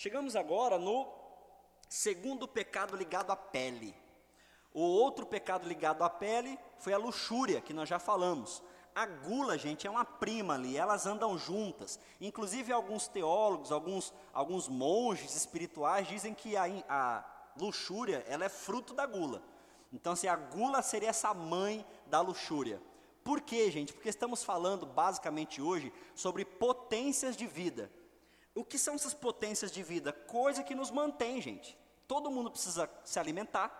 Chegamos agora no segundo pecado ligado à pele. O outro pecado ligado à pele foi a luxúria, que nós já falamos. A gula, gente, é uma prima ali, elas andam juntas. Inclusive, alguns teólogos, alguns, alguns monges espirituais dizem que a, a luxúria ela é fruto da gula. Então, assim, a gula seria essa mãe da luxúria. Por quê, gente? Porque estamos falando basicamente hoje sobre potências de vida. O que são essas potências de vida? Coisa que nos mantém, gente. Todo mundo precisa se alimentar,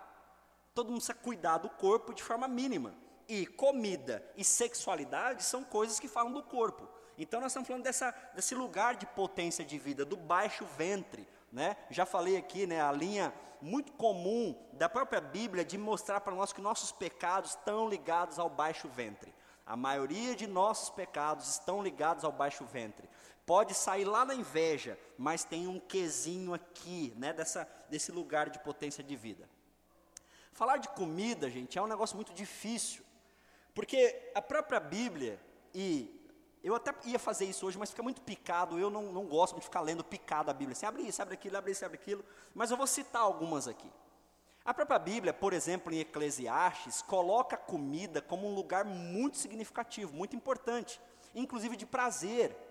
todo mundo precisa cuidar do corpo de forma mínima. E comida e sexualidade são coisas que falam do corpo. Então nós estamos falando dessa, desse lugar de potência de vida, do baixo ventre. Né? Já falei aqui, né, a linha muito comum da própria Bíblia de mostrar para nós que nossos pecados estão ligados ao baixo ventre. A maioria de nossos pecados estão ligados ao baixo ventre. Pode sair lá na inveja, mas tem um quesinho aqui, né, dessa, desse lugar de potência de vida. Falar de comida, gente, é um negócio muito difícil, porque a própria Bíblia, e eu até ia fazer isso hoje, mas fica muito picado, eu não, não gosto de ficar lendo picado a Bíblia, assim, abre isso, abre aquilo, abre isso, abre aquilo, mas eu vou citar algumas aqui. A própria Bíblia, por exemplo, em Eclesiastes, coloca a comida como um lugar muito significativo, muito importante, inclusive de prazer.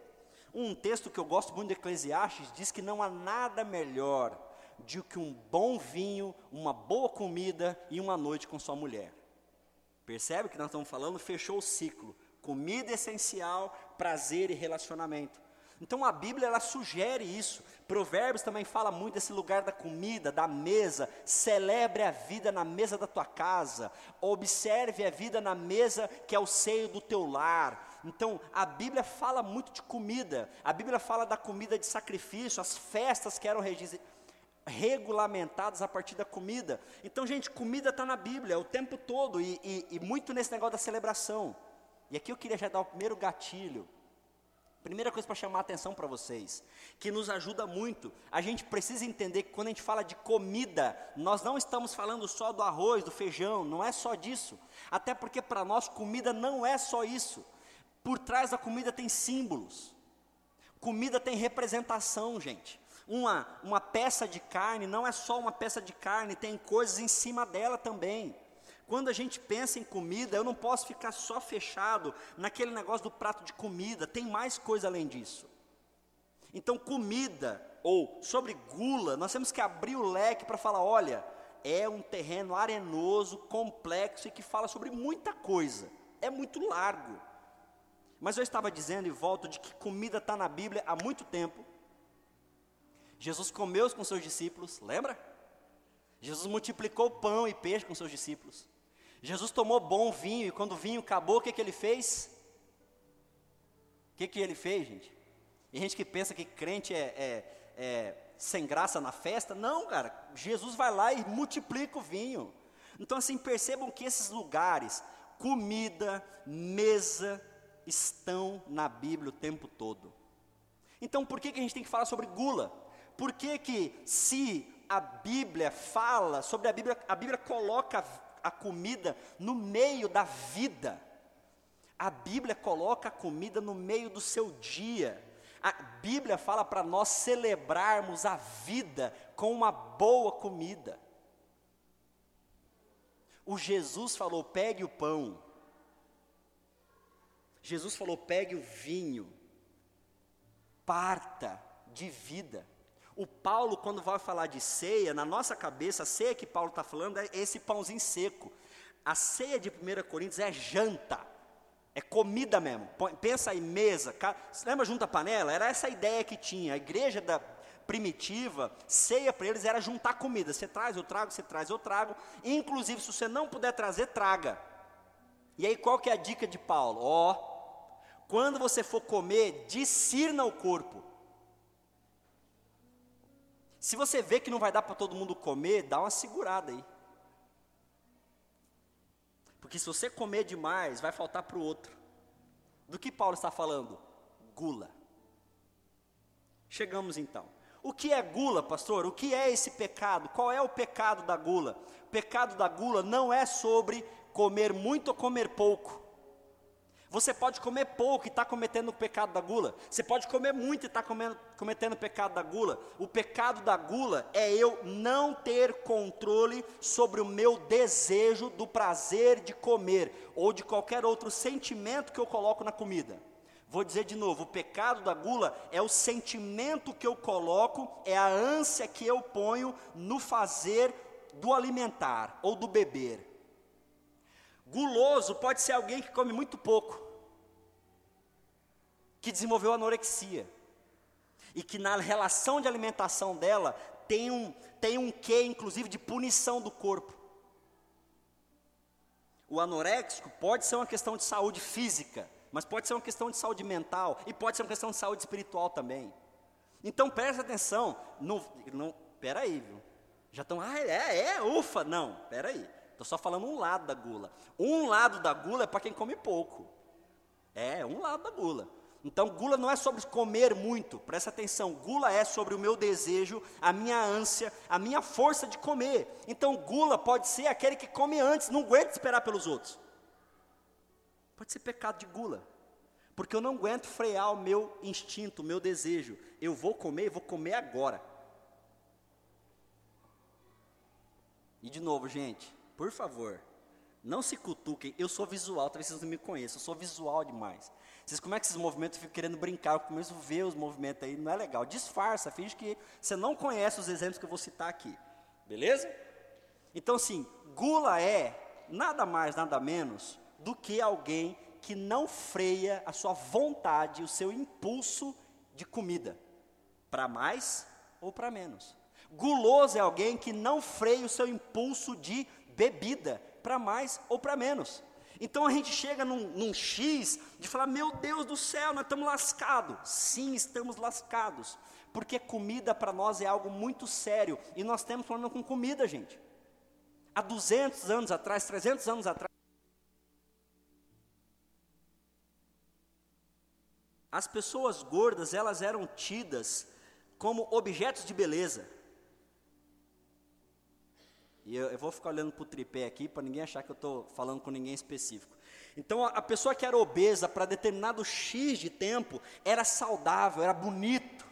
Um texto que eu gosto muito de Eclesiastes diz que não há nada melhor do que um bom vinho, uma boa comida e uma noite com sua mulher. Percebe o que nós estamos falando? Fechou o ciclo. Comida essencial, prazer e relacionamento. Então a Bíblia ela sugere isso. Provérbios também fala muito desse lugar da comida, da mesa. Celebre a vida na mesa da tua casa. Observe a vida na mesa que é o seio do teu lar. Então, a Bíblia fala muito de comida. A Bíblia fala da comida de sacrifício, as festas que eram regulamentadas a partir da comida. Então, gente, comida está na Bíblia o tempo todo e, e, e muito nesse negócio da celebração. E aqui eu queria já dar o primeiro gatilho. Primeira coisa para chamar a atenção para vocês, que nos ajuda muito, a gente precisa entender que quando a gente fala de comida, nós não estamos falando só do arroz, do feijão, não é só disso. Até porque para nós comida não é só isso. Por trás da comida tem símbolos. Comida tem representação, gente. Uma, uma peça de carne não é só uma peça de carne, tem coisas em cima dela também. Quando a gente pensa em comida, eu não posso ficar só fechado naquele negócio do prato de comida, tem mais coisa além disso. Então, comida, ou sobre gula, nós temos que abrir o leque para falar: olha, é um terreno arenoso, complexo e que fala sobre muita coisa, é muito largo. Mas eu estava dizendo e volto de que comida está na Bíblia há muito tempo. Jesus comeu com seus discípulos, lembra? Jesus multiplicou pão e peixe com seus discípulos. Jesus tomou bom vinho e quando o vinho acabou, o que, que ele fez? O que, que ele fez, gente? E gente que pensa que crente é, é, é sem graça na festa. Não, cara. Jesus vai lá e multiplica o vinho. Então, assim, percebam que esses lugares, comida, mesa, estão na Bíblia o tempo todo. Então, por que, que a gente tem que falar sobre gula? Por que, que se a Bíblia fala sobre a Bíblia, a Bíblia coloca a comida no meio da vida. A Bíblia coloca a comida no meio do seu dia. A Bíblia fala para nós celebrarmos a vida com uma boa comida. O Jesus falou: pegue o pão, Jesus falou: pegue o vinho, parta de vida. O Paulo, quando vai falar de ceia, na nossa cabeça, a ceia que Paulo está falando é esse pãozinho seco. A ceia de 1 Coríntios é janta, é comida mesmo. Pensa aí, mesa. Você lembra junto à panela? Era essa a ideia que tinha. A igreja da primitiva, ceia para eles era juntar comida. Você traz, eu trago, você traz, eu trago. Inclusive, se você não puder trazer, traga. E aí, qual que é a dica de Paulo? Ó, oh, quando você for comer, discirna o corpo. Se você vê que não vai dar para todo mundo comer, dá uma segurada aí. Porque se você comer demais, vai faltar para o outro. Do que Paulo está falando? Gula. Chegamos então. O que é gula, pastor? O que é esse pecado? Qual é o pecado da gula? O pecado da gula não é sobre comer muito ou comer pouco. Você pode comer pouco e está cometendo o pecado da gula. Você pode comer muito e está cometendo o pecado da gula. O pecado da gula é eu não ter controle sobre o meu desejo do prazer de comer ou de qualquer outro sentimento que eu coloco na comida. Vou dizer de novo: o pecado da gula é o sentimento que eu coloco, é a ânsia que eu ponho no fazer do alimentar ou do beber. Guloso pode ser alguém que come muito pouco, que desenvolveu anorexia, e que na relação de alimentação dela tem um, tem um quê, inclusive, de punição do corpo. O anoréxico pode ser uma questão de saúde física, mas pode ser uma questão de saúde mental e pode ser uma questão de saúde espiritual também. Então preste atenção, não, não, peraí, viu? Já estão, ah, é, é, ufa, não, peraí. Estou só falando um lado da gula. Um lado da gula é para quem come pouco. É, um lado da gula. Então, gula não é sobre comer muito, presta atenção. Gula é sobre o meu desejo, a minha ânsia, a minha força de comer. Então, gula pode ser aquele que come antes, não aguenta esperar pelos outros. Pode ser pecado de gula, porque eu não aguento frear o meu instinto, o meu desejo. Eu vou comer, vou comer agora. E de novo, gente, por favor, não se cutuquem. Eu sou visual, talvez vocês não me conheçam. Eu sou visual demais. Vocês, como é que esses movimentos ficam querendo brincar? Eu começo a ver os movimentos aí, não é legal. Disfarça, finge que você não conhece os exemplos que eu vou citar aqui. Beleza? Então, assim, gula é nada mais, nada menos do que alguém que não freia a sua vontade, o seu impulso de comida, para mais ou para menos. Guloso é alguém que não freia o seu impulso de bebida, para mais ou para menos. Então a gente chega num, num, X de falar: meu Deus do céu, nós estamos lascados. Sim, estamos lascados. Porque comida para nós é algo muito sério. E nós temos problema com comida, gente. Há 200 anos atrás, 300 anos atrás. As pessoas gordas, elas eram tidas como objetos de beleza. E eu, eu vou ficar olhando para o tripé aqui, para ninguém achar que eu estou falando com ninguém específico. Então, a, a pessoa que era obesa para determinado X de tempo, era saudável, era bonito.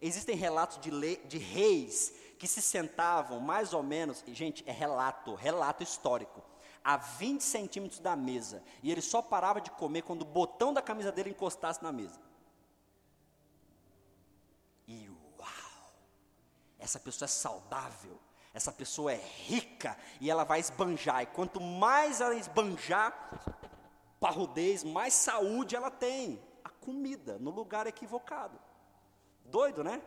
Existem relatos de, le, de reis que se sentavam mais ou menos, gente, é relato, relato histórico, a 20 centímetros da mesa. E ele só parava de comer quando o botão da camisa dele encostasse na mesa. E uau! Essa pessoa é saudável essa pessoa é rica e ela vai esbanjar. E quanto mais ela esbanjar, parrudez, mais saúde ela tem. A comida no lugar equivocado. Doido, né?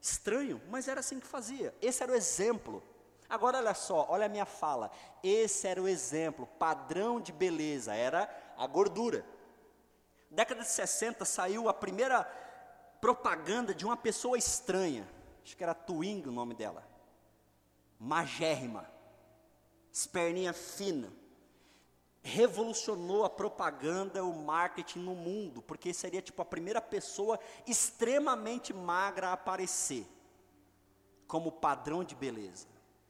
Estranho, mas era assim que fazia. Esse era o exemplo. Agora olha só, olha a minha fala. Esse era o exemplo, padrão de beleza, era a gordura. Década de 60 saiu a primeira propaganda de uma pessoa estranha. Acho que era Twing o nome dela magérrima, esperninha fina, revolucionou a propaganda, o marketing no mundo, porque seria tipo a primeira pessoa extremamente magra a aparecer como padrão de beleza.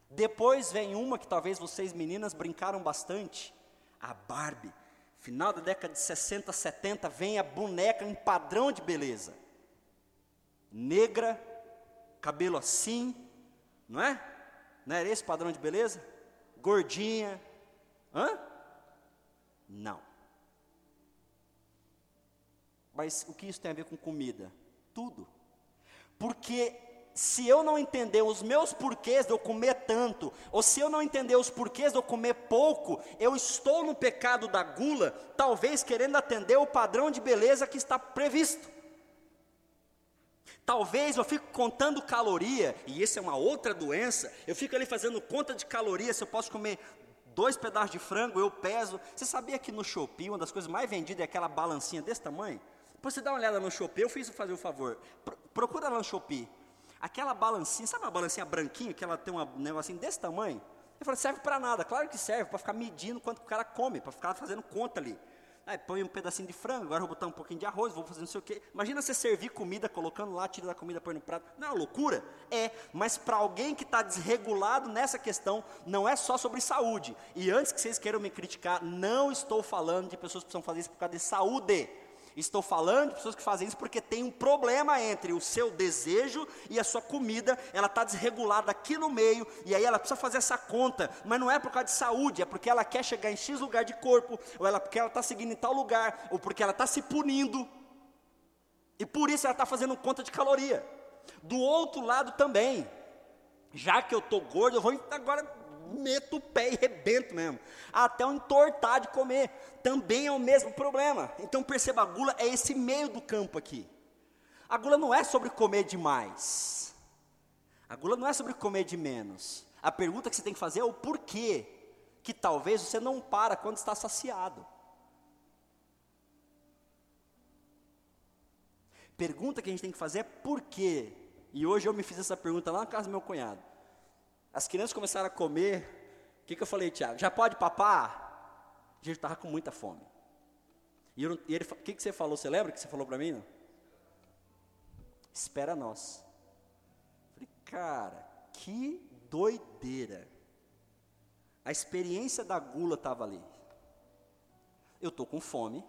Depois vem uma que talvez vocês meninas brincaram bastante, a Barbie. Final da década de 60, 70, vem a boneca em padrão de beleza. Negra, cabelo assim, não é? Não era esse padrão de beleza? Gordinha. Hã? Não. Mas o que isso tem a ver com comida? Tudo. Porque se eu não entender os meus porquês de eu comer tanto, ou se eu não entender os porquês de eu comer pouco, eu estou no pecado da gula, talvez querendo atender o padrão de beleza que está previsto. Talvez eu fico contando caloria, e isso é uma outra doença. Eu fico ali fazendo conta de caloria, se eu posso comer dois pedaços de frango, eu peso. Você sabia que no Shopee, uma das coisas mais vendidas é aquela balancinha desse tamanho? Depois você dá uma olhada no Shopee, eu fiz fazer o favor. Procura lá no Shopee. Aquela balancinha, sabe uma balancinha branquinha, que ela tem um negocinho desse tamanho? Eu falei, serve para nada. Claro que serve, para ficar medindo quanto o cara come, para ficar fazendo conta ali. Aí põe um pedacinho de frango, agora vou botar um pouquinho de arroz, vou fazer não sei o quê. Imagina você servir comida, colocando lá, tira da comida, põe no prato. Não é uma loucura? É, mas para alguém que está desregulado nessa questão, não é só sobre saúde. E antes que vocês queiram me criticar, não estou falando de pessoas que precisam fazer isso por causa de saúde. Estou falando de pessoas que fazem isso porque tem um problema entre o seu desejo e a sua comida, ela está desregulada aqui no meio, e aí ela precisa fazer essa conta, mas não é por causa de saúde, é porque ela quer chegar em X lugar de corpo, ou ela, porque ela está seguindo em tal lugar, ou porque ela está se punindo, e por isso ela está fazendo conta de caloria. Do outro lado também, já que eu estou gordo, eu vou agora meto o pé e rebento mesmo. Até o entortar de comer. Também é o mesmo problema. Então perceba, a gula é esse meio do campo aqui. A gula não é sobre comer demais. A gula não é sobre comer de menos. A pergunta que você tem que fazer é o porquê que talvez você não para quando está saciado. Pergunta que a gente tem que fazer é por quê. E hoje eu me fiz essa pergunta lá na casa do meu cunhado. As crianças começaram a comer. O que, que eu falei, Tiago? Já pode papar? A gente estava com muita fome. E, eu, e ele, o que, que você falou? Você lembra que você falou para mim? Espera nós. Eu falei, cara, que doideira. A experiência da gula estava ali. Eu estou com fome.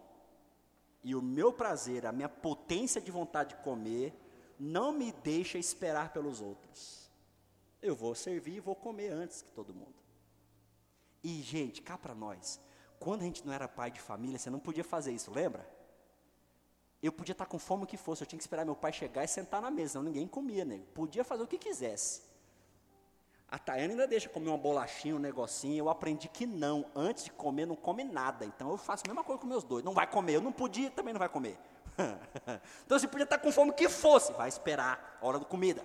E o meu prazer, a minha potência de vontade de comer, não me deixa esperar pelos outros. Eu vou servir e vou comer antes que todo mundo. E, gente, cá para nós, quando a gente não era pai de família, você não podia fazer isso, lembra? Eu podia estar com fome o que fosse, eu tinha que esperar meu pai chegar e sentar na mesa, ninguém comia, né? Podia fazer o que quisesse. A Tayana ainda deixa comer uma bolachinha, um negocinho. Eu aprendi que não, antes de comer, não come nada. Então eu faço a mesma coisa com meus dois. Não vai comer, eu não podia, também não vai comer. então você podia estar com fome que fosse, vai esperar a hora da comida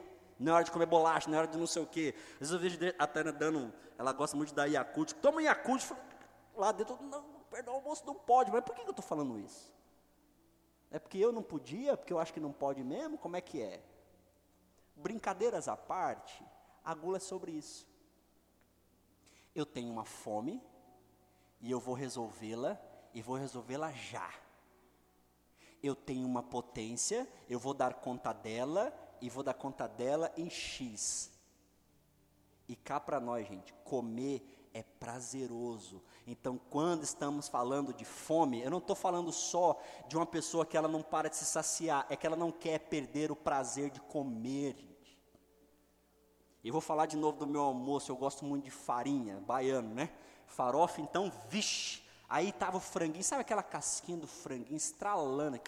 é hora de comer bolacha, é hora de não sei o quê. Às vezes eu vejo a Tânia dando, ela gosta muito de dar Yakult, toma Yakult, lá dentro, não, perdão, o almoço não pode, mas por que eu estou falando isso? É porque eu não podia, porque eu acho que não pode mesmo? Como é que é? Brincadeiras à parte, a gula é sobre isso. Eu tenho uma fome, e eu vou resolvê-la, e vou resolvê-la já. Eu tenho uma potência, eu vou dar conta dela, e vou dar conta dela em X. E cá para nós, gente, comer é prazeroso. Então, quando estamos falando de fome, eu não estou falando só de uma pessoa que ela não para de se saciar, é que ela não quer perder o prazer de comer, gente. E vou falar de novo do meu almoço, eu gosto muito de farinha, baiano, né? Farofa, então, vixe. Aí tava o franguinho, sabe aquela casquinha do franguinho estralando?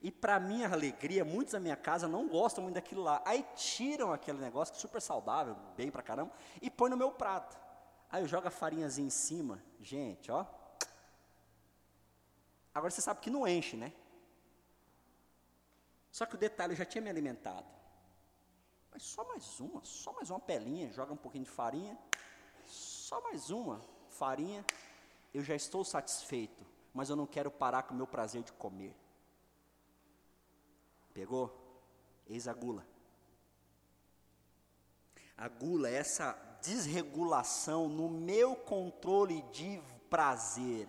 E para minha alegria, muitos da minha casa não gostam muito daquilo lá. Aí tiram aquele negócio que é super saudável, bem pra caramba, e põe no meu prato. Aí eu jogo a farinhazinha em cima. Gente, ó. Agora você sabe que não enche, né? Só que o detalhe, eu já tinha me alimentado. Mas só mais uma, só mais uma pelinha, joga um pouquinho de farinha. Só mais uma farinha. Eu já estou satisfeito, mas eu não quero parar com o meu prazer de comer. Pegou? Eis a gula. A gula é essa desregulação no meu controle de prazer.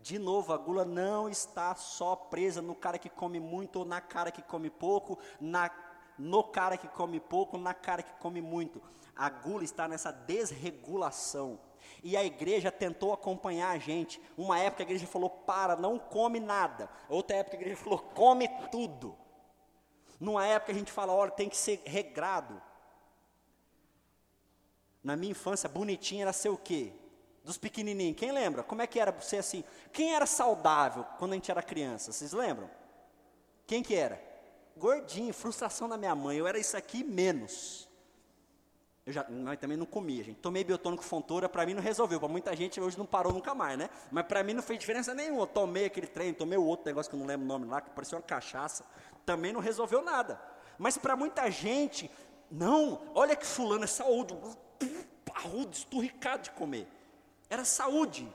De novo, a gula não está só presa no cara que come muito ou na cara que come pouco, na, no cara que come pouco, na cara que come muito. A gula está nessa desregulação. E a igreja tentou acompanhar a gente. Uma época a igreja falou: para, não come nada. Outra época a igreja falou: come tudo. Numa época a gente fala, olha, tem que ser regrado. Na minha infância, bonitinho era ser o quê? Dos pequenininhos. Quem lembra? Como é que era ser assim? Quem era saudável quando a gente era criança? Vocês lembram? Quem que era? Gordinho, frustração da minha mãe. Eu era isso aqui menos. Eu já, mas também não comia, gente. Tomei biotônico fontura, para mim não resolveu. Para muita gente hoje não parou nunca mais, né? Mas para mim não fez diferença nenhuma. Eu tomei aquele trem, tomei o outro negócio que eu não lembro o nome lá, que parecia uma cachaça também não resolveu nada. Mas para muita gente, não, olha que fulano é saúde, parrudo, esturricado de comer. Era saúde.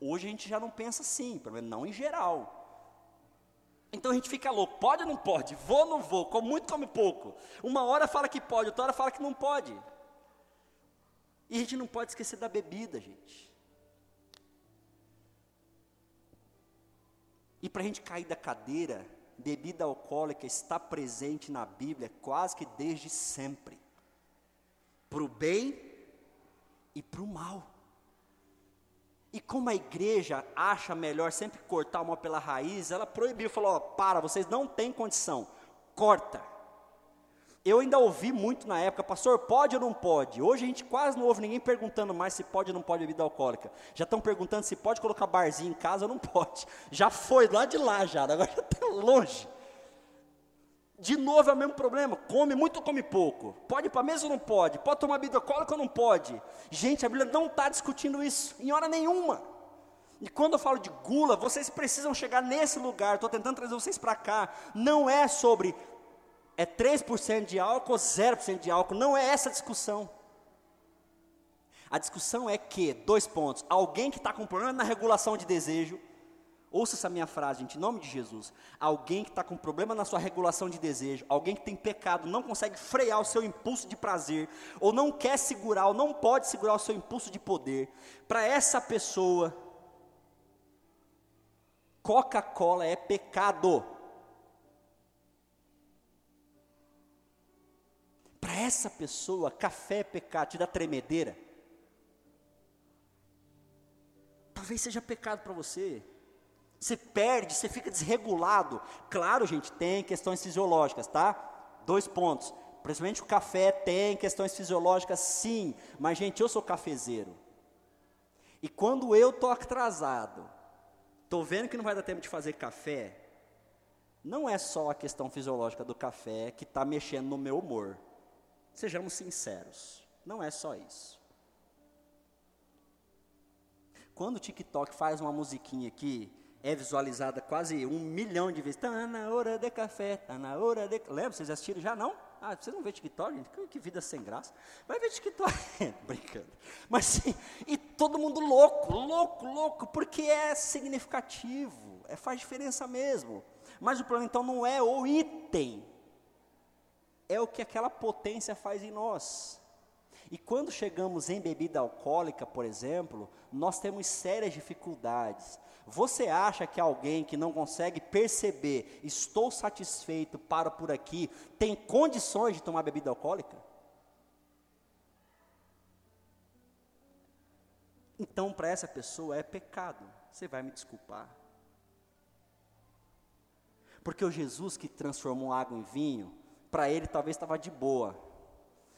Hoje a gente já não pensa assim, pelo menos não em geral. Então a gente fica louco, pode ou não pode? Vou ou não vou? Come muito, come pouco. Uma hora fala que pode, outra hora fala que não pode. E a gente não pode esquecer da bebida, gente. E para a gente cair da cadeira, bebida alcoólica está presente na Bíblia quase que desde sempre para o bem e para o mal. E como a igreja acha melhor sempre cortar uma pela raiz, ela proibiu, falou: ó, para, vocês não têm condição, corta. Eu ainda ouvi muito na época, pastor, pode ou não pode? Hoje a gente quase não ouve ninguém perguntando mais se pode ou não pode bebida alcoólica. Já estão perguntando se pode colocar barzinho em casa ou não pode. Já foi lá de lá já, agora já está longe. De novo é o mesmo problema, come muito ou come pouco? Pode ir para a mesa ou não pode? Pode tomar bebida alcoólica ou não pode? Gente, a Bíblia não está discutindo isso, em hora nenhuma. E quando eu falo de gula, vocês precisam chegar nesse lugar, estou tentando trazer vocês para cá. Não é sobre é 3% de álcool ou 0% de álcool, não é essa a discussão. A discussão é que, dois pontos, alguém que está com problema na regulação de desejo, ouça essa minha frase, gente, em nome de Jesus. Alguém que está com problema na sua regulação de desejo, alguém que tem pecado, não consegue frear o seu impulso de prazer, ou não quer segurar, ou não pode segurar o seu impulso de poder, para essa pessoa, Coca-Cola é pecado. Essa pessoa, café é pecado, te dá tremedeira. Talvez seja pecado para você. Você perde, você fica desregulado. Claro, gente, tem questões fisiológicas, tá? Dois pontos. Principalmente o café tem questões fisiológicas, sim. Mas, gente, eu sou cafezeiro. E quando eu estou atrasado, estou vendo que não vai dar tempo de fazer café, não é só a questão fisiológica do café que está mexendo no meu humor. Sejamos sinceros, não é só isso. Quando o TikTok faz uma musiquinha aqui, é visualizada quase um milhão de vezes. Está na hora de café, está na hora de. Lembra? Vocês assistiram já? Não? Ah, você não vê TikTok, gente? Que, que vida sem graça. Vai ver TikTok. Brincando. Mas sim, e todo mundo louco, louco, louco, porque é significativo, é, faz diferença mesmo. Mas o problema então não é o item é o que aquela potência faz em nós. E quando chegamos em bebida alcoólica, por exemplo, nós temos sérias dificuldades. Você acha que alguém que não consegue perceber, estou satisfeito, para por aqui, tem condições de tomar bebida alcoólica? Então, para essa pessoa é pecado. Você vai me desculpar. Porque o Jesus que transformou água em vinho, para ele talvez estava de boa.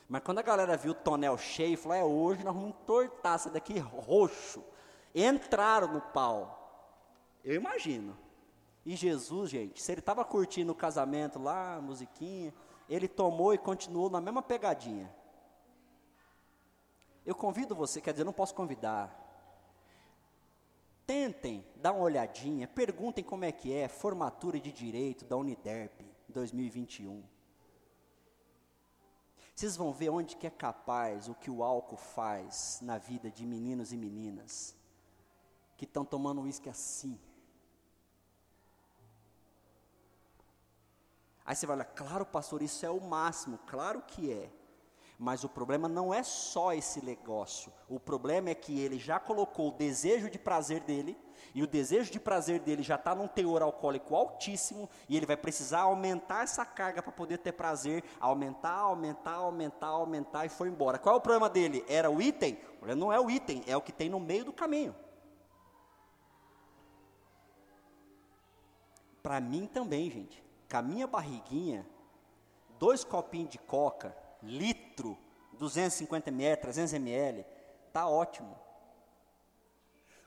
Mas quando a galera viu o tonel cheio, falou: é hoje nós vamos entortar essa daqui roxo. Entraram no pau. Eu imagino. E Jesus, gente, se ele estava curtindo o casamento lá, musiquinha, ele tomou e continuou na mesma pegadinha. Eu convido você, quer dizer, não posso convidar. Tentem dar uma olhadinha, perguntem como é que é formatura de direito da Uniderp 2021. Vocês vão ver onde que é capaz o que o álcool faz na vida de meninos e meninas que estão tomando uísque assim. Aí você vai olhar, claro, pastor, isso é o máximo, claro que é. Mas o problema não é só esse negócio. O problema é que ele já colocou o desejo de prazer dele, e o desejo de prazer dele já está num teor alcoólico altíssimo, e ele vai precisar aumentar essa carga para poder ter prazer, aumentar, aumentar, aumentar, aumentar, e foi embora. Qual é o problema dele? Era o item? Não é o item, é o que tem no meio do caminho. Para mim também, gente, com a minha barriguinha, dois copinhos de coca, litro, 250 ml, 300 ml, tá ótimo.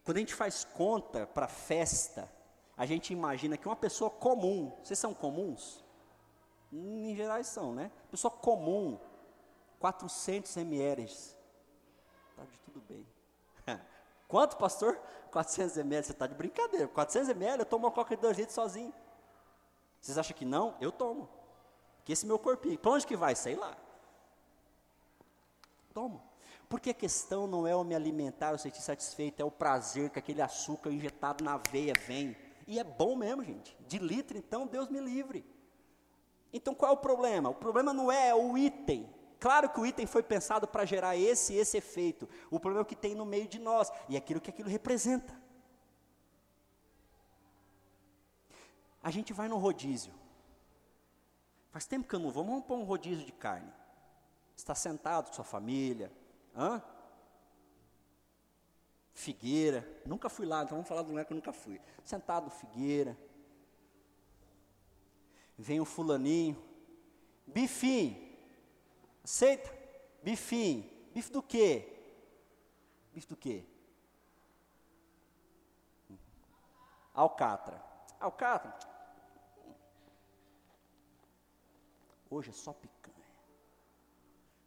Quando a gente faz conta para festa, a gente imagina que uma pessoa comum, vocês são comuns? Em geral são, né? Pessoa comum, 400 ml, tá de tudo bem. Quanto, pastor? 400 ml, você está de brincadeira. 400 ml, eu tomo uma coca de 2 litros sozinho. Vocês acham que não? Eu tomo. Que esse meu corpinho, para onde que vai? Sei lá tomo. Porque a questão não é eu me alimentar, eu sentir satisfeito, é o prazer que aquele açúcar injetado na veia vem. E é bom mesmo, gente. De litro, então, Deus me livre. Então qual é o problema? O problema não é o item. Claro que o item foi pensado para gerar esse e esse efeito. O problema é o que tem no meio de nós e aquilo que aquilo representa. A gente vai no rodízio. Faz tempo que eu não vou, vamos pôr um rodízio de carne. Está sentado com sua família. Hã? Figueira. Nunca fui lá, então vamos falar do lugar que eu nunca fui. Sentado, Figueira. Vem o fulaninho. Bifinho. Aceita? Bifinho. Bife do quê? Bife do quê? Alcatra. Alcatra. Hoje é só picanha.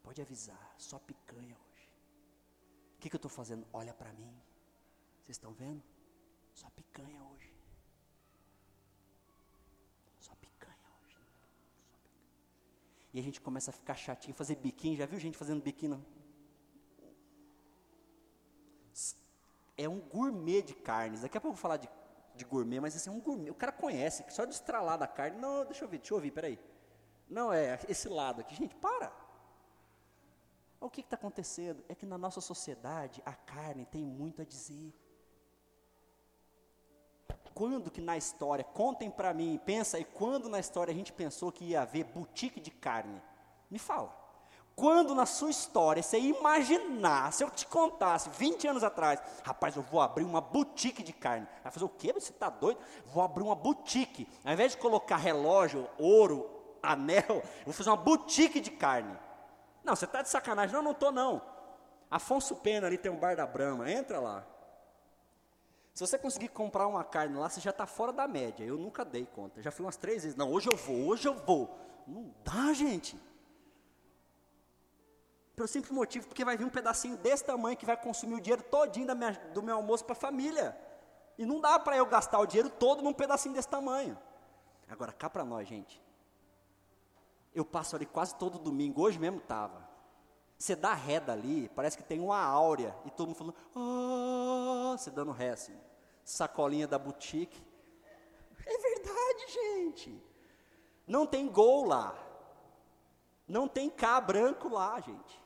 Pode avisar, só picanha hoje. O que, que eu estou fazendo? Olha para mim. Vocês estão vendo? Só picanha hoje. Só picanha hoje. Só picanha. E a gente começa a ficar chatinho, fazer biquinho. Já viu gente fazendo biquinho? É um gourmet de carnes. Daqui a pouco eu vou falar de, de gourmet, mas assim, é um gourmet. O cara conhece, só de estralar da carne. Não, deixa eu ver, deixa eu ouvir, peraí. Não, é esse lado aqui. Gente, para. O que está acontecendo? É que na nossa sociedade a carne tem muito a dizer. Quando que na história, contem para mim, pensa, e quando na história a gente pensou que ia haver boutique de carne? Me fala. Quando na sua história você imaginar, se eu te contasse 20 anos atrás, rapaz, eu vou abrir uma boutique de carne. Vai fazer o quê? Você está doido? Vou abrir uma boutique. Ao invés de colocar relógio, ouro, anel, eu vou fazer uma boutique de carne. Não, você está de sacanagem. Não, não estou não. Afonso Pena ali tem um bar da Brama, entra lá. Se você conseguir comprar uma carne lá, você já está fora da média. Eu nunca dei conta. Já fui umas três vezes. Não, hoje eu vou, hoje eu vou. Não dá, gente. Pelo simples motivo, porque vai vir um pedacinho desse tamanho que vai consumir o dinheiro todinho minha, do meu almoço para a família. E não dá para eu gastar o dinheiro todo num pedacinho desse tamanho. Agora, cá para nós, gente. Eu passo ali quase todo domingo, hoje mesmo estava. Você dá ré dali, parece que tem uma áurea, e todo mundo falando, oh, você dando ré assim. Sacolinha da boutique. É verdade, gente. Não tem gol lá. Não tem cá branco lá, gente.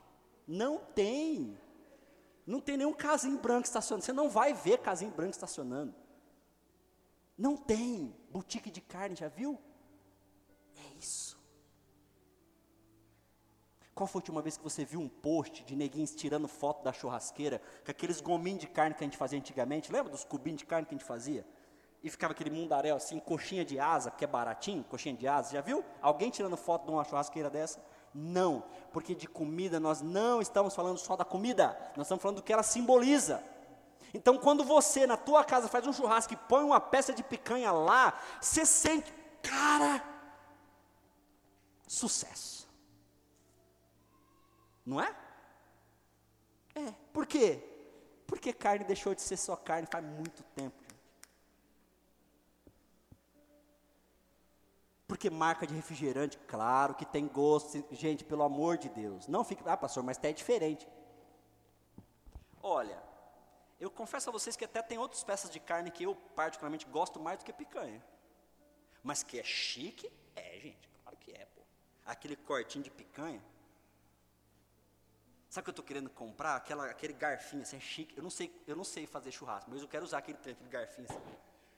Não tem. Não tem nenhum casinho branco estacionando. Você não vai ver casinho branco estacionando. Não tem. Boutique de carne, já viu? Qual foi a última vez que você viu um post de neguinhos tirando foto da churrasqueira, com aqueles gominhos de carne que a gente fazia antigamente? Lembra dos cubinhos de carne que a gente fazia? E ficava aquele mundaréu assim, coxinha de asa, que é baratinho, coxinha de asa. Já viu? Alguém tirando foto de uma churrasqueira dessa? Não, porque de comida nós não estamos falando só da comida, nós estamos falando do que ela simboliza. Então, quando você na tua casa faz um churrasco e põe uma peça de picanha lá, você sente, cara, sucesso. Não é? É. Por quê? Porque carne deixou de ser só carne faz muito tempo. Porque marca de refrigerante, claro que tem gosto. Gente, pelo amor de Deus. Não fique, ah, pastor, mas até é diferente. Olha, eu confesso a vocês que até tem outras peças de carne que eu particularmente gosto mais do que picanha. Mas que é chique? É, gente, claro que é, pô. Aquele cortinho de picanha. Sabe o que eu estou querendo comprar? Aquela, aquele garfinho assim, é chique. Eu não sei, eu não sei fazer churrasco, mas eu quero usar aquele, aquele garfinho assim.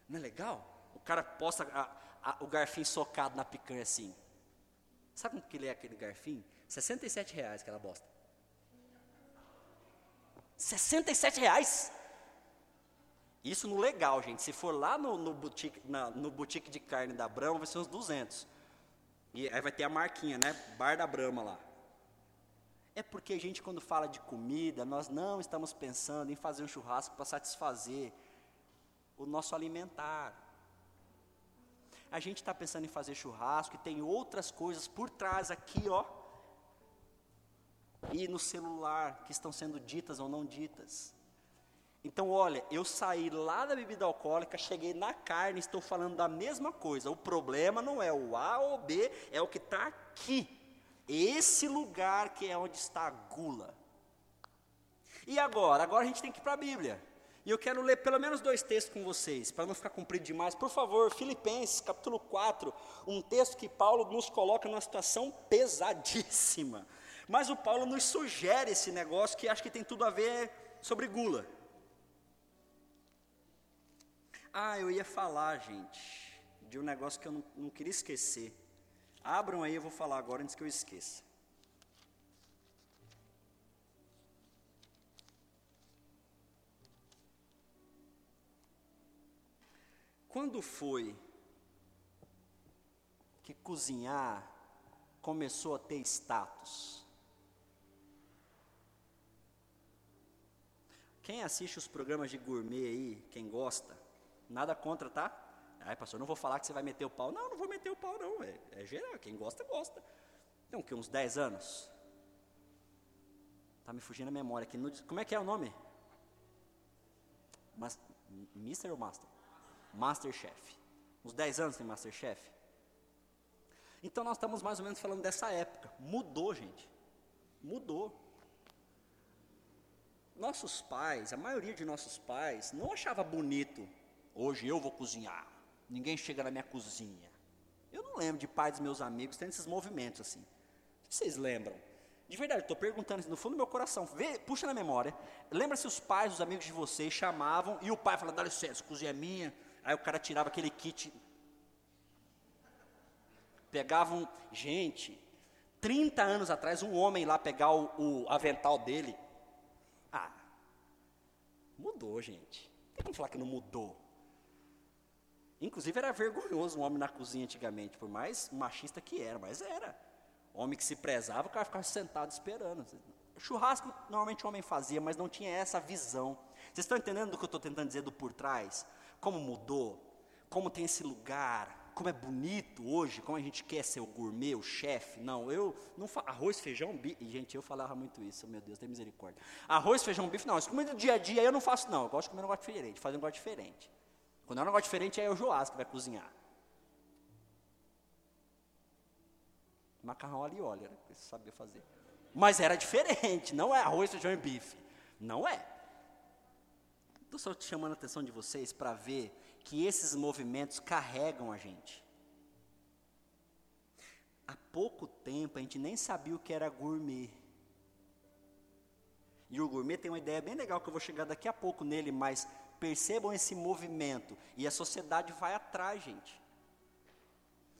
Não é legal? O cara posta a, a, o garfinho socado na picanha assim. Sabe quanto que ele é aquele garfinho? 67 reais aquela bosta. 67 reais? Isso no legal, gente. Se for lá no, no, boutique, na, no boutique de carne da Brahma, vai ser uns 200. E aí vai ter a marquinha, né? Bar da Brahma lá. É porque a gente, quando fala de comida, nós não estamos pensando em fazer um churrasco para satisfazer o nosso alimentar a gente está pensando em fazer churrasco e tem outras coisas por trás aqui, ó. E no celular que estão sendo ditas ou não ditas. Então, olha, eu saí lá da bebida alcoólica, cheguei na carne, estou falando da mesma coisa. O problema não é o A ou B, é o que está aqui. Esse lugar que é onde está a gula. E agora? Agora a gente tem que ir para a Bíblia. E eu quero ler pelo menos dois textos com vocês, para não ficar comprido demais. Por favor, Filipenses, capítulo 4, um texto que Paulo nos coloca numa situação pesadíssima. Mas o Paulo nos sugere esse negócio que acho que tem tudo a ver sobre gula. Ah, eu ia falar, gente, de um negócio que eu não, não queria esquecer. Abram aí, eu vou falar agora antes que eu esqueça. Quando foi que cozinhar começou a ter status? Quem assiste os programas de gourmet aí, quem gosta, nada contra, tá? Ai, pastor, não vou falar que você vai meter o pau. Não, não vou meter o pau, não. É, é geral, quem gosta, gosta. Tem o que, uns 10 anos? Tá me fugindo a memória aqui. Como é que é o nome? Mas, Mister ou Master? Masterchef. Uns 10 anos tem Masterchef. Então nós estamos mais ou menos falando dessa época. Mudou, gente. Mudou. Nossos pais, a maioria de nossos pais, não achava bonito. Hoje eu vou cozinhar. Ninguém chega na minha cozinha. Eu não lembro de pais dos meus amigos tendo esses movimentos assim. Vocês lembram? De verdade, estou perguntando no fundo do meu coração. Vê, puxa na memória. Lembra se os pais, os amigos de vocês chamavam e o pai falava, dá licença, cozinha é minha. Aí o cara tirava aquele kit. Pegavam, gente, 30 anos atrás, um homem lá pegar o, o avental dele. Ah, mudou, gente. Tem como falar que não mudou. Inclusive era vergonhoso um homem na cozinha antigamente, por mais machista que era, mas era. Homem que se prezava, o cara ficava sentado esperando. Churrasco normalmente o homem fazia, mas não tinha essa visão. Vocês estão entendendo do que eu estou tentando dizer do por trás? como mudou, como tem esse lugar, como é bonito hoje, como a gente quer ser o gourmet, o chefe. Não, eu não faço arroz, feijão, bife. Gente, eu falava muito isso, meu Deus, tem misericórdia. Arroz, feijão, bife, não. Isso comida do dia a dia eu não faço, não. Eu gosto de comer um negócio diferente, fazer um negócio diferente. Quando é um negócio diferente, é o Joás que vai cozinhar. Macarrão ali, olha, né? Sabia fazer. Mas era diferente, não é arroz, feijão e bife. Não é. Estou só te chamando a atenção de vocês para ver que esses movimentos carregam a gente. Há pouco tempo a gente nem sabia o que era gourmet. E o gourmet tem uma ideia bem legal que eu vou chegar daqui a pouco nele, mas percebam esse movimento e a sociedade vai atrás, gente.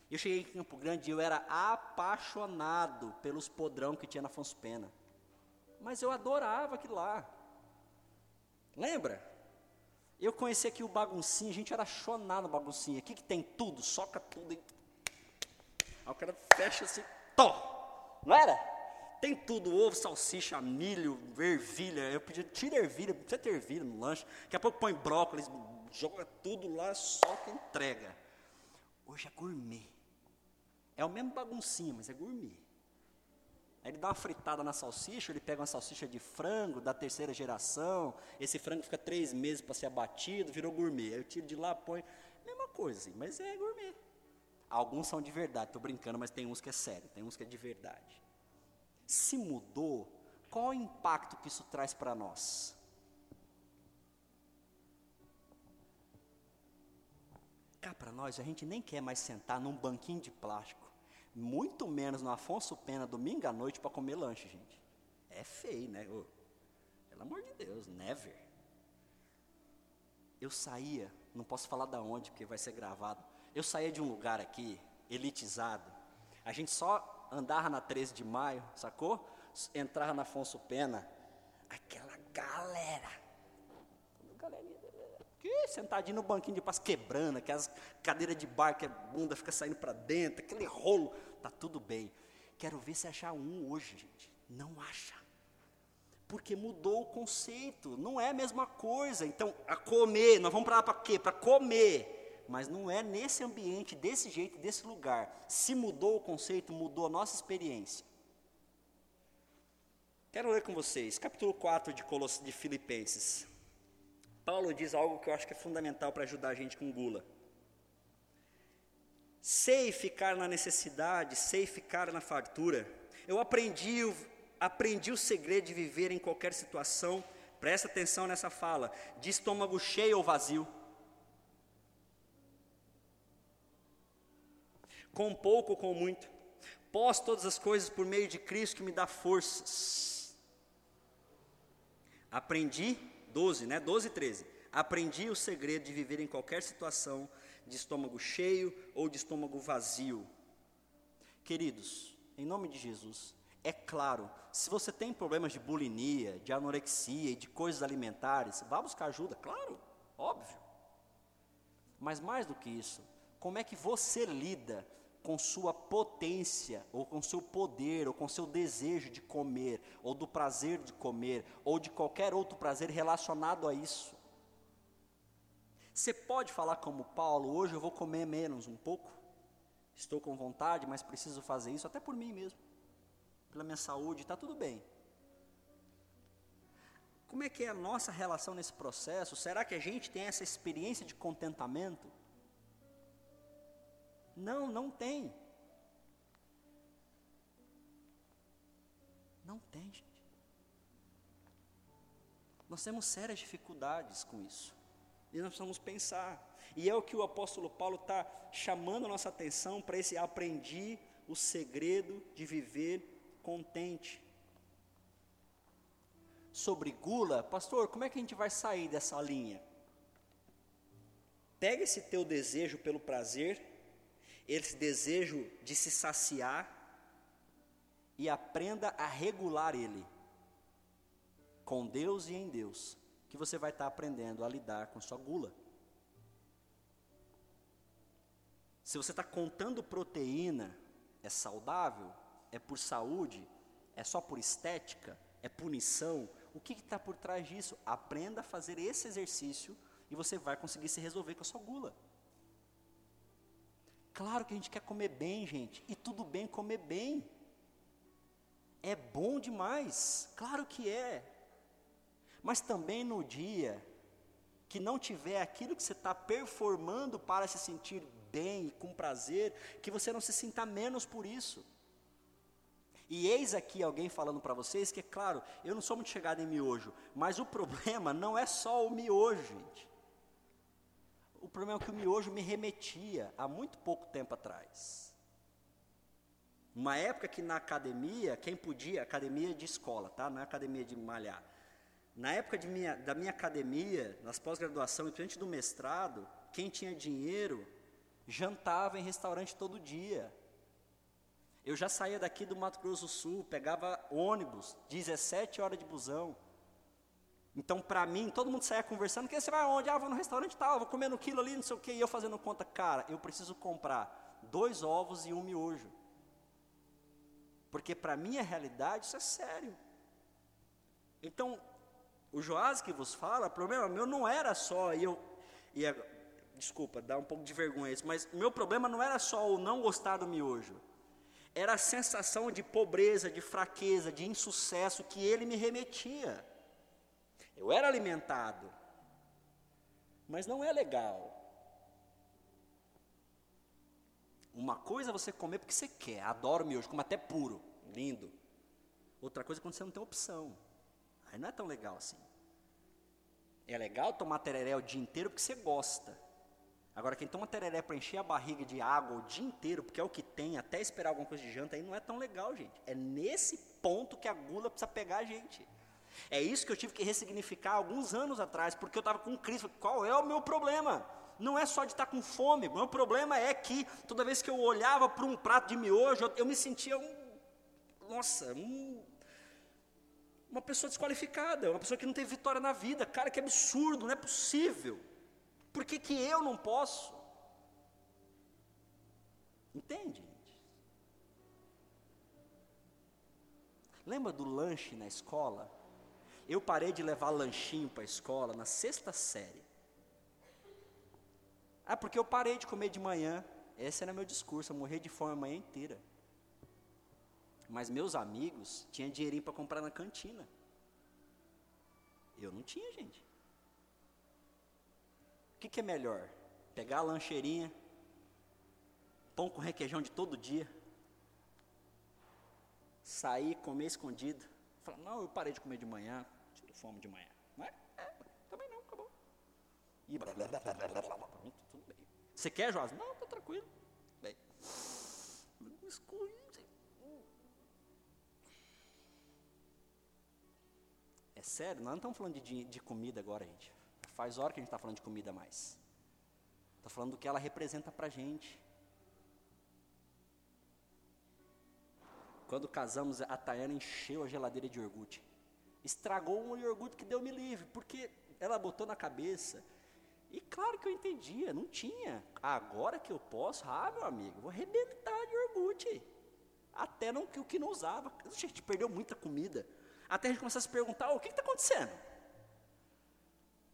Eu cheguei em Campo Grande e eu era apaixonado pelos podrão que tinha na Afonso Pena. Mas eu adorava aquilo lá. Lembra? Eu conheci aqui o baguncinho, a gente era chonado no baguncinho. Aqui que tem tudo, soca tudo. Aí, aí o cara fecha assim, to, não era? Tem tudo, ovo, salsicha, milho, ervilha. Eu pedi, tira ervilha, precisa ter ervilha no lanche. Daqui a pouco põe brócolis, joga tudo lá, soca e entrega. Hoje é gourmet. É o mesmo baguncinho, mas é gourmet. Aí ele dá uma fritada na salsicha, ele pega uma salsicha de frango da terceira geração, esse frango fica três meses para ser abatido, virou gourmet. Aí eu tiro de lá, põe. Mesma coisa, assim, mas é gourmet. Alguns são de verdade, estou brincando, mas tem uns que é sério, tem uns que é de verdade. Se mudou, qual o impacto que isso traz para nós? Cá para nós, a gente nem quer mais sentar num banquinho de plástico muito menos no Afonso Pena, domingo à noite, para comer lanche, gente. É feio, né? Oh, pelo amor de Deus, never. Eu saía, não posso falar da onde, porque vai ser gravado. Eu saía de um lugar aqui, elitizado. A gente só andava na 13 de maio, sacou? Entrava na Afonso Pena, aquela galera que sentadinho no banquinho de paz, quebrando, aquelas cadeiras de bar que a bunda fica saindo para dentro, aquele rolo, tá tudo bem. Quero ver se achar um hoje, gente. Não acha. Porque mudou o conceito, não é a mesma coisa. Então, a comer, nós vamos para lá para quê? Para comer. Mas não é nesse ambiente, desse jeito, desse lugar. Se mudou o conceito, mudou a nossa experiência. Quero ler com vocês, capítulo 4 de, Coloss de Filipenses. Paulo diz algo que eu acho que é fundamental para ajudar a gente com gula. Sei ficar na necessidade, sei ficar na fartura. Eu aprendi, aprendi o segredo de viver em qualquer situação. Presta atenção nessa fala. De estômago cheio ou vazio. Com pouco ou com muito. Posso todas as coisas por meio de Cristo que me dá forças. Aprendi 12, né? 12 e 13. Aprendi o segredo de viver em qualquer situação, de estômago cheio ou de estômago vazio. Queridos, em nome de Jesus, é claro, se você tem problemas de bulimia, de anorexia e de coisas alimentares, vá buscar ajuda, claro, óbvio. Mas mais do que isso, como é que você lida com sua potência, ou com seu poder, ou com seu desejo de comer, ou do prazer de comer, ou de qualquer outro prazer relacionado a isso? Você pode falar como Paulo, hoje eu vou comer menos um pouco? Estou com vontade, mas preciso fazer isso, até por mim mesmo pela minha saúde, está tudo bem. Como é que é a nossa relação nesse processo? Será que a gente tem essa experiência de contentamento? Não, não tem. Não tem, gente. Nós temos sérias dificuldades com isso. E nós precisamos pensar. E é o que o apóstolo Paulo está chamando a nossa atenção para esse aprendi o segredo de viver contente. Sobre gula, pastor, como é que a gente vai sair dessa linha? Pega esse teu desejo pelo prazer, esse desejo de se saciar, e aprenda a regular ele, com Deus e em Deus, que você vai estar aprendendo a lidar com sua gula. Se você está contando proteína, é saudável, é por saúde? É só por estética? É punição? O que está por trás disso? Aprenda a fazer esse exercício e você vai conseguir se resolver com a sua gula. Claro que a gente quer comer bem, gente, e tudo bem comer bem. É bom demais, claro que é. Mas também no dia que não tiver aquilo que você está performando para se sentir bem e com prazer, que você não se sinta menos por isso. E eis aqui alguém falando para vocês que, é claro, eu não sou muito chegado em miojo, mas o problema não é só o miojo, gente. O problema é que o miojo me remetia há muito pouco tempo atrás. Uma época que na academia, quem podia, academia de escola, tá? Não é academia de malhar. Na época minha, da minha academia, nas pós-graduação e do mestrado, quem tinha dinheiro jantava em restaurante todo dia. Eu já saía daqui do Mato Grosso do Sul, pegava ônibus, 17 horas de busão. Então, para mim, todo mundo saía conversando, que você vai aonde? Ah, vou no restaurante tal, vou comer no quilo ali, não sei o quê. E eu fazendo conta, cara, eu preciso comprar dois ovos e um miojo. Porque para minha realidade isso é sério. Então, o Joás que vos fala, problema meu não era só, eu, e é, desculpa, dá um pouco de vergonha isso, mas meu problema não era só o não gostar do miojo era a sensação de pobreza, de fraqueza, de insucesso que ele me remetia. Eu era alimentado, mas não é legal. Uma coisa é você comer porque você quer, adoro miojo, como até puro, lindo. Outra coisa é quando você não tem opção. Aí não é tão legal assim. É legal tomar tereré o dia inteiro porque você gosta. Agora, quem toma tereré para encher a barriga de água o dia inteiro, porque é o que tem, até esperar alguma coisa de janta, aí não é tão legal, gente. É nesse ponto que a gula precisa pegar a gente. É isso que eu tive que ressignificar alguns anos atrás, porque eu estava com crise. Qual é o meu problema? Não é só de estar tá com fome, o meu problema é que toda vez que eu olhava para um prato de miojo, eu, me sentia um. Nossa, um, uma pessoa desqualificada, uma pessoa que não teve vitória na vida. Cara, que absurdo, não é possível. Por que, que eu não posso? Entende? Lembra do lanche na escola? Eu parei de levar lanchinho para a escola na sexta série. Ah, porque eu parei de comer de manhã. Esse era meu discurso, eu morri de fome a manhã inteira. Mas meus amigos tinham dinheirinho para comprar na cantina. Eu não tinha, gente que, que é melhor? Pegar a lancheirinha, pão com requeijão de todo dia, sair, comer escondido. Falar, não, eu parei de comer de manhã, sinto fome de manhã. Não é? é também não, acabou. E blá, blá, blá, blá, blá, blá, blá, tudo bem. Você quer, Joás? Não, tá tranquilo. Bem. É sério, nós não estamos falando de, de comida agora, gente. Faz hora que a gente está falando de comida mais. Estou falando do que ela representa para a gente. Quando casamos, a Tayana encheu a geladeira de iogurte. Estragou um iogurte que deu me livre, porque ela botou na cabeça. E claro que eu entendia, não tinha. Agora que eu posso, ah, meu amigo, vou arrebentar de iogurte. Até não, o que não usava. A gente perdeu muita comida. Até a gente começar a se perguntar, oh, o que está acontecendo?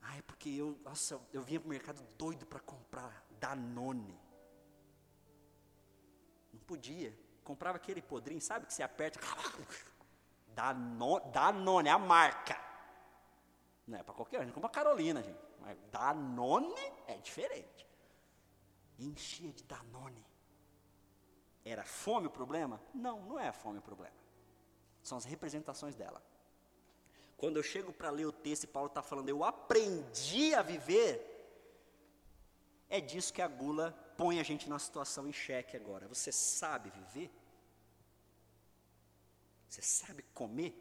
Ah, é porque eu, nossa, eu vinha para o mercado doido para comprar Danone. Não podia comprava aquele podrinho, sabe que você aperta. Danone, Danone, a marca. Não é para qualquer um, gente compra Carolina, gente. Mas Danone é diferente. Enchia de Danone. Era fome o problema? Não, não é a fome o problema. São as representações dela. Quando eu chego para ler o texto e Paulo está falando, eu aprendi a viver, é disso que a gula põe a gente na situação em xeque agora. Você sabe viver? Você sabe comer?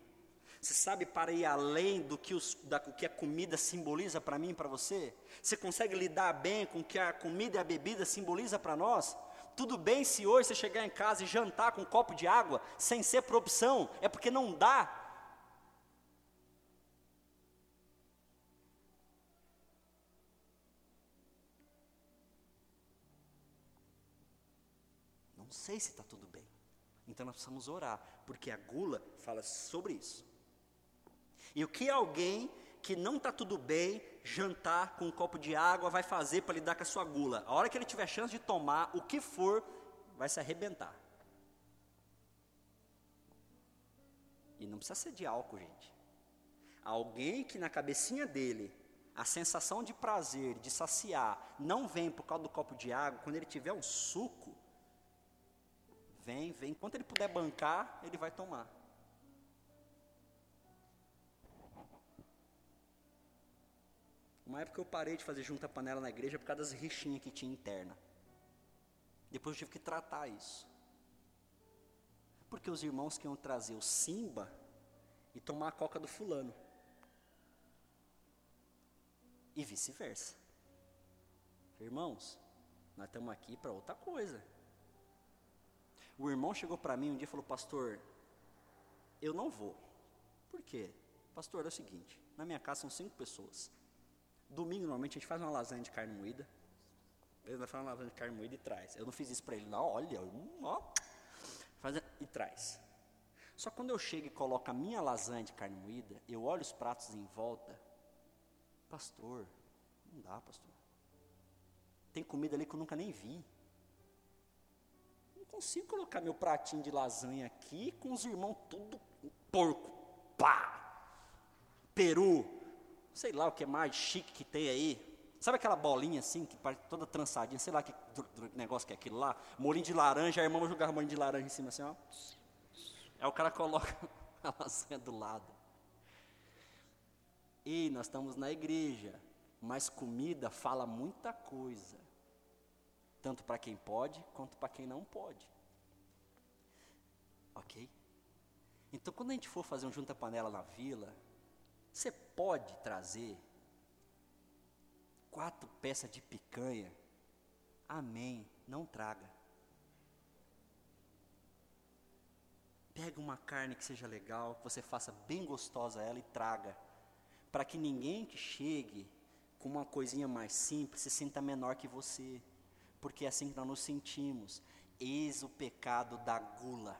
Você sabe para ir além do que, os, da, que a comida simboliza para mim e para você? Você consegue lidar bem com o que a comida e a bebida simboliza para nós? Tudo bem se hoje você chegar em casa e jantar com um copo de água, sem ser por opção, é porque não dá. Sei se está tudo bem. Então nós precisamos orar, porque a gula fala sobre isso. E o que alguém que não está tudo bem, jantar com um copo de água, vai fazer para lidar com a sua gula? A hora que ele tiver chance de tomar o que for, vai se arrebentar. E não precisa ser de álcool, gente. Alguém que na cabecinha dele a sensação de prazer, de saciar, não vem por causa do copo de água, quando ele tiver um suco, Vem, vem. Enquanto ele puder bancar, ele vai tomar. Uma época eu parei de fazer junta panela na igreja por causa das rixinhas que tinha interna. Depois eu tive que tratar isso. Porque os irmãos que iam trazer o Simba e tomar a coca do fulano. E vice-versa. Irmãos, nós estamos aqui para outra coisa. O irmão chegou para mim um dia e falou: Pastor, eu não vou. Por quê? Pastor, é o seguinte: na minha casa são cinco pessoas. Domingo, normalmente, a gente faz uma lasanha de carne moída. Ele vai fazer uma lasanha de carne moída e traz. Eu não fiz isso para ele, não. Olha, ó, faz, e traz. Só quando eu chego e coloco a minha lasanha de carne moída, eu olho os pratos em volta. Pastor, não dá, pastor. Tem comida ali que eu nunca nem vi consigo colocar meu pratinho de lasanha aqui com os irmãos tudo porco, pá, peru, sei lá o que mais chique que tem aí. Sabe aquela bolinha assim, que toda trançadinha, sei lá que negócio que é aquilo lá? Molinho de laranja, a irmã vai jogar molinho de laranja em cima assim, ó. Aí o cara coloca a lasanha do lado. E nós estamos na igreja, mas comida fala muita coisa tanto para quem pode quanto para quem não pode. Ok? Então, quando a gente for fazer um junta-panela na vila, você pode trazer quatro peças de picanha. Amém. Não traga. Pega uma carne que seja legal, que você faça bem gostosa ela e traga. Para que ninguém que chegue com uma coisinha mais simples se sinta menor que você porque é assim que nós nos sentimos. Eis o pecado da gula,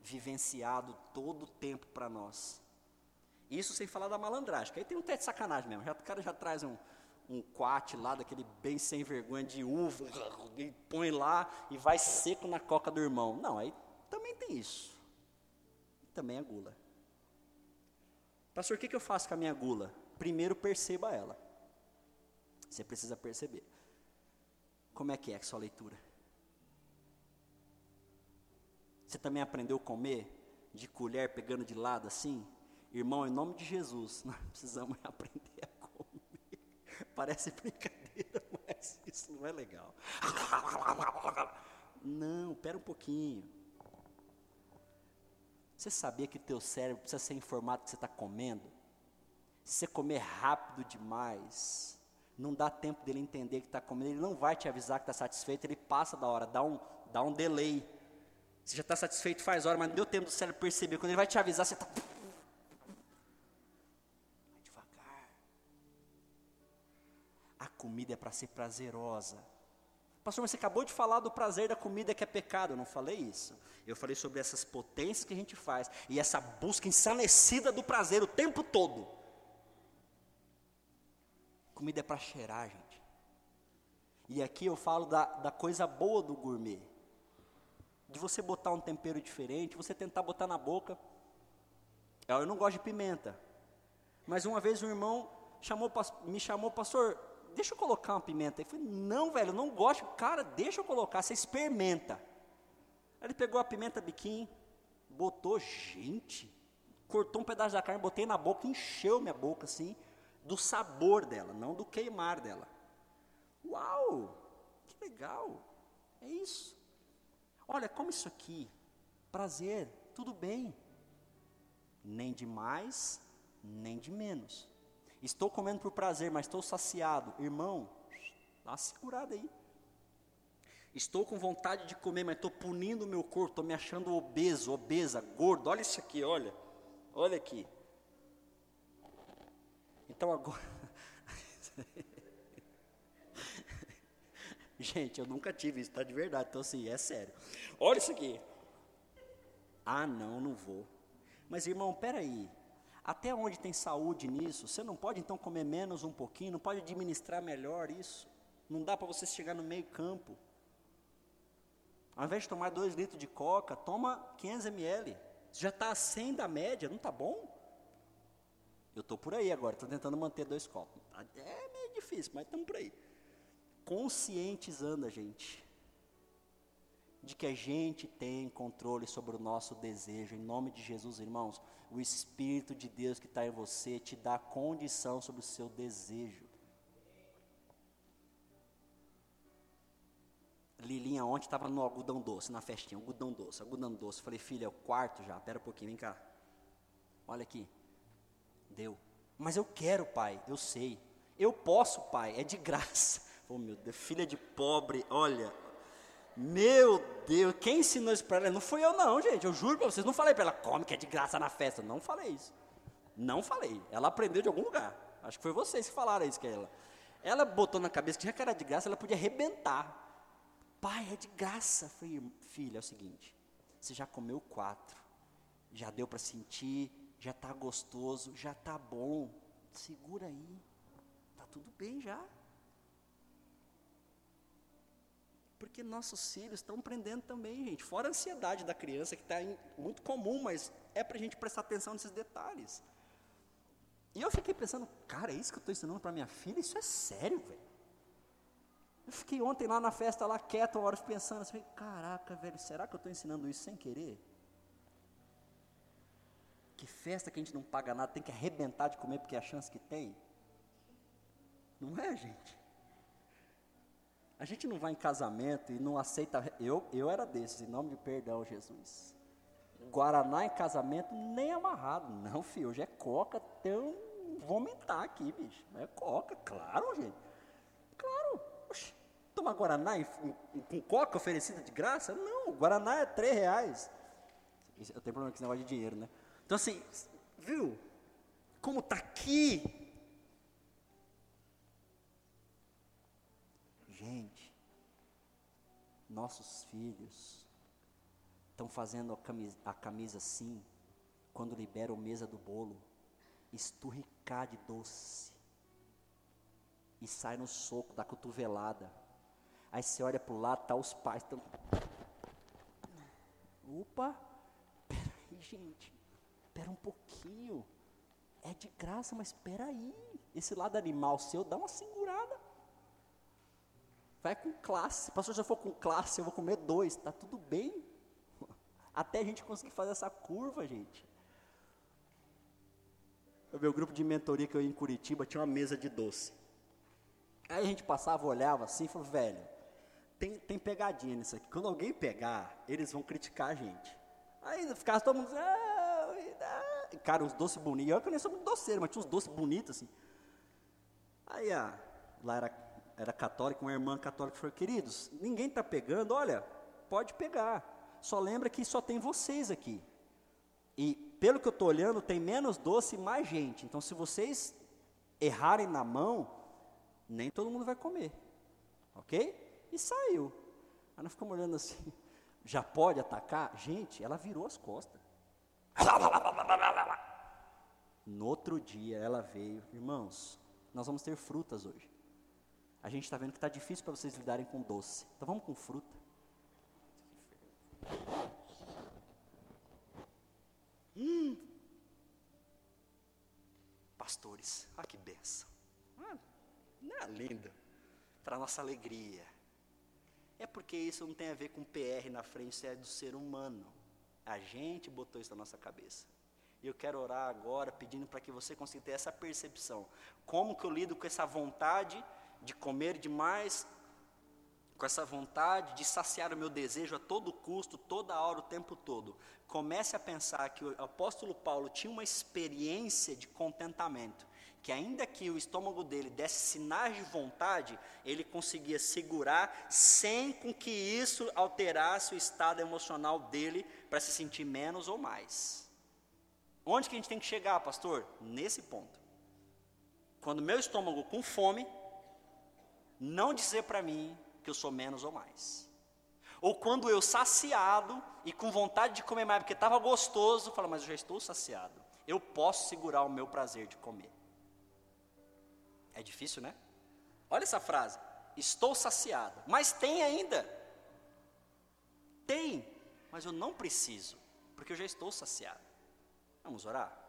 vivenciado todo o tempo para nós. Isso sem falar da malandragem, que aí tem um teto de sacanagem mesmo. Já, o cara já traz um, um quate lá, daquele bem sem vergonha de uva, e põe lá e vai seco na coca do irmão. Não, aí também tem isso. Também é gula. Pastor, o que, que eu faço com a minha gula? Primeiro perceba ela. Você precisa perceber. Como é que é a sua leitura? Você também aprendeu a comer de colher, pegando de lado assim? Irmão, em nome de Jesus, nós precisamos aprender a comer. Parece brincadeira, mas isso não é legal. Não, espera um pouquinho. Você sabia que teu cérebro precisa ser informado que você está comendo? Se você comer rápido demais, não dá tempo dele entender que está comendo, ele não vai te avisar que está satisfeito, ele passa da hora, dá um, dá um delay. Você já está satisfeito faz hora, mas não deu tempo do cérebro perceber. Quando ele vai te avisar, você está. Vai devagar. A comida é para ser prazerosa. Pastor, mas você acabou de falar do prazer da comida que é pecado. Eu não falei isso. Eu falei sobre essas potências que a gente faz e essa busca ensanecida do prazer o tempo todo. Comida é para cheirar, gente. E aqui eu falo da, da coisa boa do gourmet. De você botar um tempero diferente, você tentar botar na boca. Eu não gosto de pimenta. Mas uma vez um irmão chamou, me chamou, pastor, deixa eu colocar uma pimenta. Eu falei, não, velho, não gosto. Cara, deixa eu colocar, você experimenta. Ele pegou a pimenta biquinho, botou, gente, cortou um pedaço da carne, botei na boca, encheu minha boca assim do sabor dela, não do queimar dela. Uau! Que legal! É isso. Olha, como isso aqui, prazer, tudo bem. Nem de mais, nem de menos. Estou comendo por prazer, mas estou saciado. Irmão, dá uma segurada aí. Estou com vontade de comer, mas estou punindo o meu corpo, estou me achando obeso, obesa, gordo. Olha isso aqui, olha. Olha aqui. Então agora. Gente, eu nunca tive isso, tá de verdade. Então, assim, é sério. Olha isso aqui. Ah, não, não vou. Mas, irmão, peraí. Até onde tem saúde nisso? Você não pode, então, comer menos um pouquinho? Não pode administrar melhor isso? Não dá para você chegar no meio campo. Ao invés de tomar 2 litros de coca, toma 500 ml. Já está acima da média, não está bom? Eu estou por aí agora, estou tentando manter dois copos. É meio difícil, mas estamos por aí. Conscientizando a gente de que a gente tem controle sobre o nosso desejo. Em nome de Jesus, irmãos, o Espírito de Deus que está em você te dá condição sobre o seu desejo. Lilinha ontem estava no algodão doce, na festinha, algodão doce, algodão doce. Falei, filha, é o quarto já, pera um pouquinho, vem cá. Olha aqui, Deu. Mas eu quero, pai, eu sei. Eu posso, pai, é de graça. Oh, meu Deus, filha de pobre, olha. Meu Deus, quem ensinou isso para ela? Não fui eu, não, gente. Eu juro para vocês, não falei para ela, come que é de graça na festa. Não falei isso. Não falei. Ela aprendeu de algum lugar. Acho que foi vocês que falaram isso que ela. Ela botou na cabeça que já que era de graça, ela podia arrebentar. Pai, é de graça. Falei, filha, é o seguinte: você já comeu quatro, já deu para sentir, já está gostoso, já está bom. Segura aí, está tudo bem já. Porque nossos filhos estão aprendendo também, gente. Fora a ansiedade da criança, que está muito comum, mas é para a gente prestar atenção nesses detalhes. E eu fiquei pensando, cara, é isso que eu estou ensinando para minha filha? Isso é sério, velho. Eu fiquei ontem lá na festa, lá quieto, uma hora pensando assim, caraca, velho, será que eu estou ensinando isso sem querer? Que festa que a gente não paga nada, tem que arrebentar de comer porque é a chance que tem. Não é, gente? A gente não vai em casamento e não aceita. Eu, eu era desses, em nome de perdão, Jesus. Guaraná em casamento nem amarrado. Não, filho, hoje é coca eu vomitar aqui, bicho. É coca, claro, gente. Claro. Oxi, tomar Guaraná com coca oferecida de graça? Não, Guaraná é três reais. Eu tenho problema com esse negócio de dinheiro, né? Então, assim, viu? Como está aqui. Gente, nossos filhos estão fazendo a camisa, a camisa assim, quando liberam mesa do bolo, esturricar de doce. E sai no soco da cotovelada. Aí você olha para o lado, tá os pais estão. Opa! Peraí, gente espera um pouquinho. É de graça, mas espera aí. Esse lado animal seu, dá uma segurada. Vai com classe. Pastor, se eu for com classe, eu vou comer dois. Tá tudo bem. Até a gente conseguir fazer essa curva, gente. O meu grupo de mentoria que eu ia em Curitiba tinha uma mesa de doce. Aí a gente passava, olhava assim e falou, velho, tem, tem pegadinha nisso aqui. Quando alguém pegar, eles vão criticar a gente. Aí ficava todo mundo, ah, cara, uns doces bonitos. Eu que nem sou muito doceiro, mas tinha uns doces bonitos assim. Aí, ah, lá era, era católica, uma irmã católica falou: queridos, ninguém está pegando, olha, pode pegar. Só lembra que só tem vocês aqui. E pelo que eu estou olhando, tem menos doce e mais gente. Então, se vocês errarem na mão, nem todo mundo vai comer. Ok? E saiu. Aí nós ficamos olhando assim, já pode atacar? Gente, ela virou as costas. No outro dia ela veio, irmãos, nós vamos ter frutas hoje. A gente está vendo que está difícil para vocês lidarem com doce. Então vamos com fruta. Hum. Pastores, ah que benção. Ah, não é linda. Para nossa alegria. É porque isso não tem a ver com PR na frente, isso é do ser humano. A gente botou isso na nossa cabeça. E eu quero orar agora pedindo para que você consiga ter essa percepção. Como que eu lido com essa vontade de comer demais, com essa vontade de saciar o meu desejo a todo custo, toda hora, o tempo todo. Comece a pensar que o apóstolo Paulo tinha uma experiência de contentamento, que ainda que o estômago dele desse sinais de vontade, ele conseguia segurar sem com que isso alterasse o estado emocional dele para se sentir menos ou mais. Onde que a gente tem que chegar, pastor? Nesse ponto. Quando meu estômago com fome, não dizer para mim que eu sou menos ou mais. Ou quando eu saciado e com vontade de comer mais porque estava gostoso, fala, mas eu já estou saciado. Eu posso segurar o meu prazer de comer. É difícil, né? Olha essa frase. Estou saciado, mas tem ainda. Tem, mas eu não preciso, porque eu já estou saciado. Vamos orar?